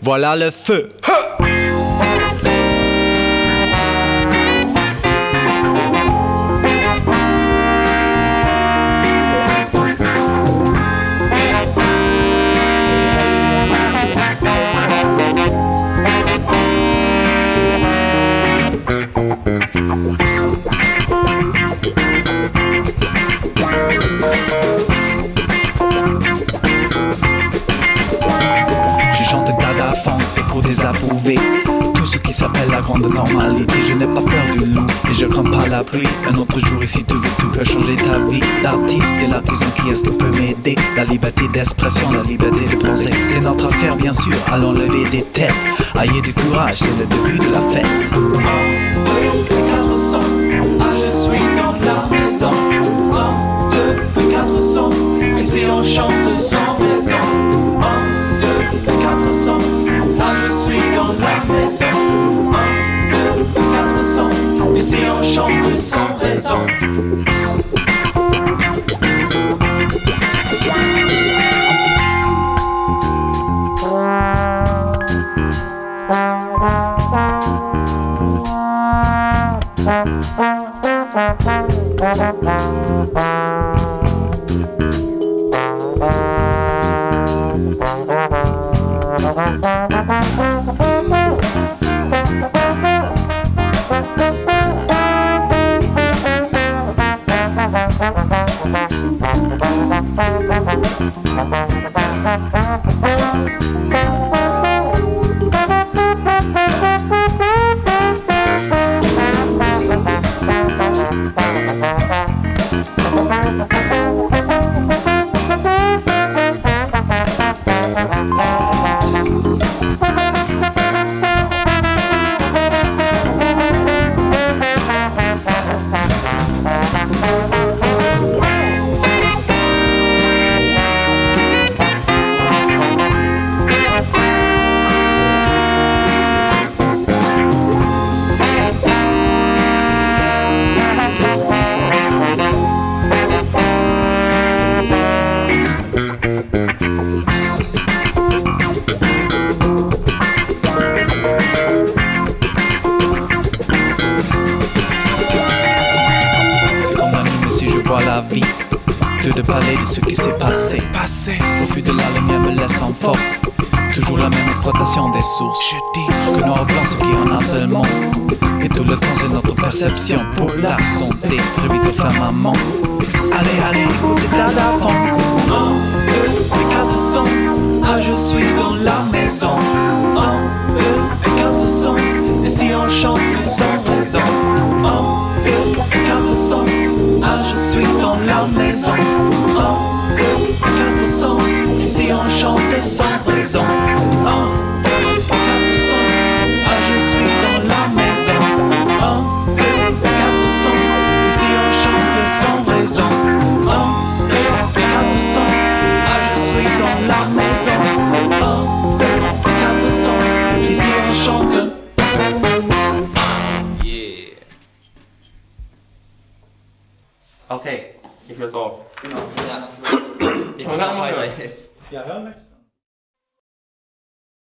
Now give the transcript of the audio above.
Voilà le feu. Désapprouver tout ce qui s'appelle la grande normalité. Je n'ai pas peur du loup et je crains pas la pluie. Un autre jour ici, tu veux, tu peux changer ta vie. L'artiste et l'artisan qui est-ce qui peut m'aider? La liberté d'expression, la liberté de penser. C'est notre affaire, bien sûr. Allons lever des têtes. Ayez du courage, c'est le début de la fête. Ah, je suis dans la maison. Un, deux, quatre. Et si on chante si on chante sans raison. Oh, la vie. De parler de ce qui s'est passé. Passé. Refus de la lumière me laisse en force. Toujours la même exploitation des sources. Je dis que noir et blanc, ce qui en a seulement. Et tout le temps, c'est notre perception pour la santé. Très vite, faire maman. Allez, allez, écoutez Dada Funk. Un, deux, et quatre cents. Ah, je suis dans la maison. Un, deux, et quatre cents. Et si on chante raison. Si on chante sans raison. Un, deux, et quatre cents. Ah, je suis dans la maison. Un, deux, et quatre. Et si on chante sans raison. Un, deux, et quatre cents. Ah, je suis dans la maison. Un, deux, quatre. Et si on chante. Okay, ich höre auf. Genau. Ja, ich noch weiter jetzt. Ja, hören möchtest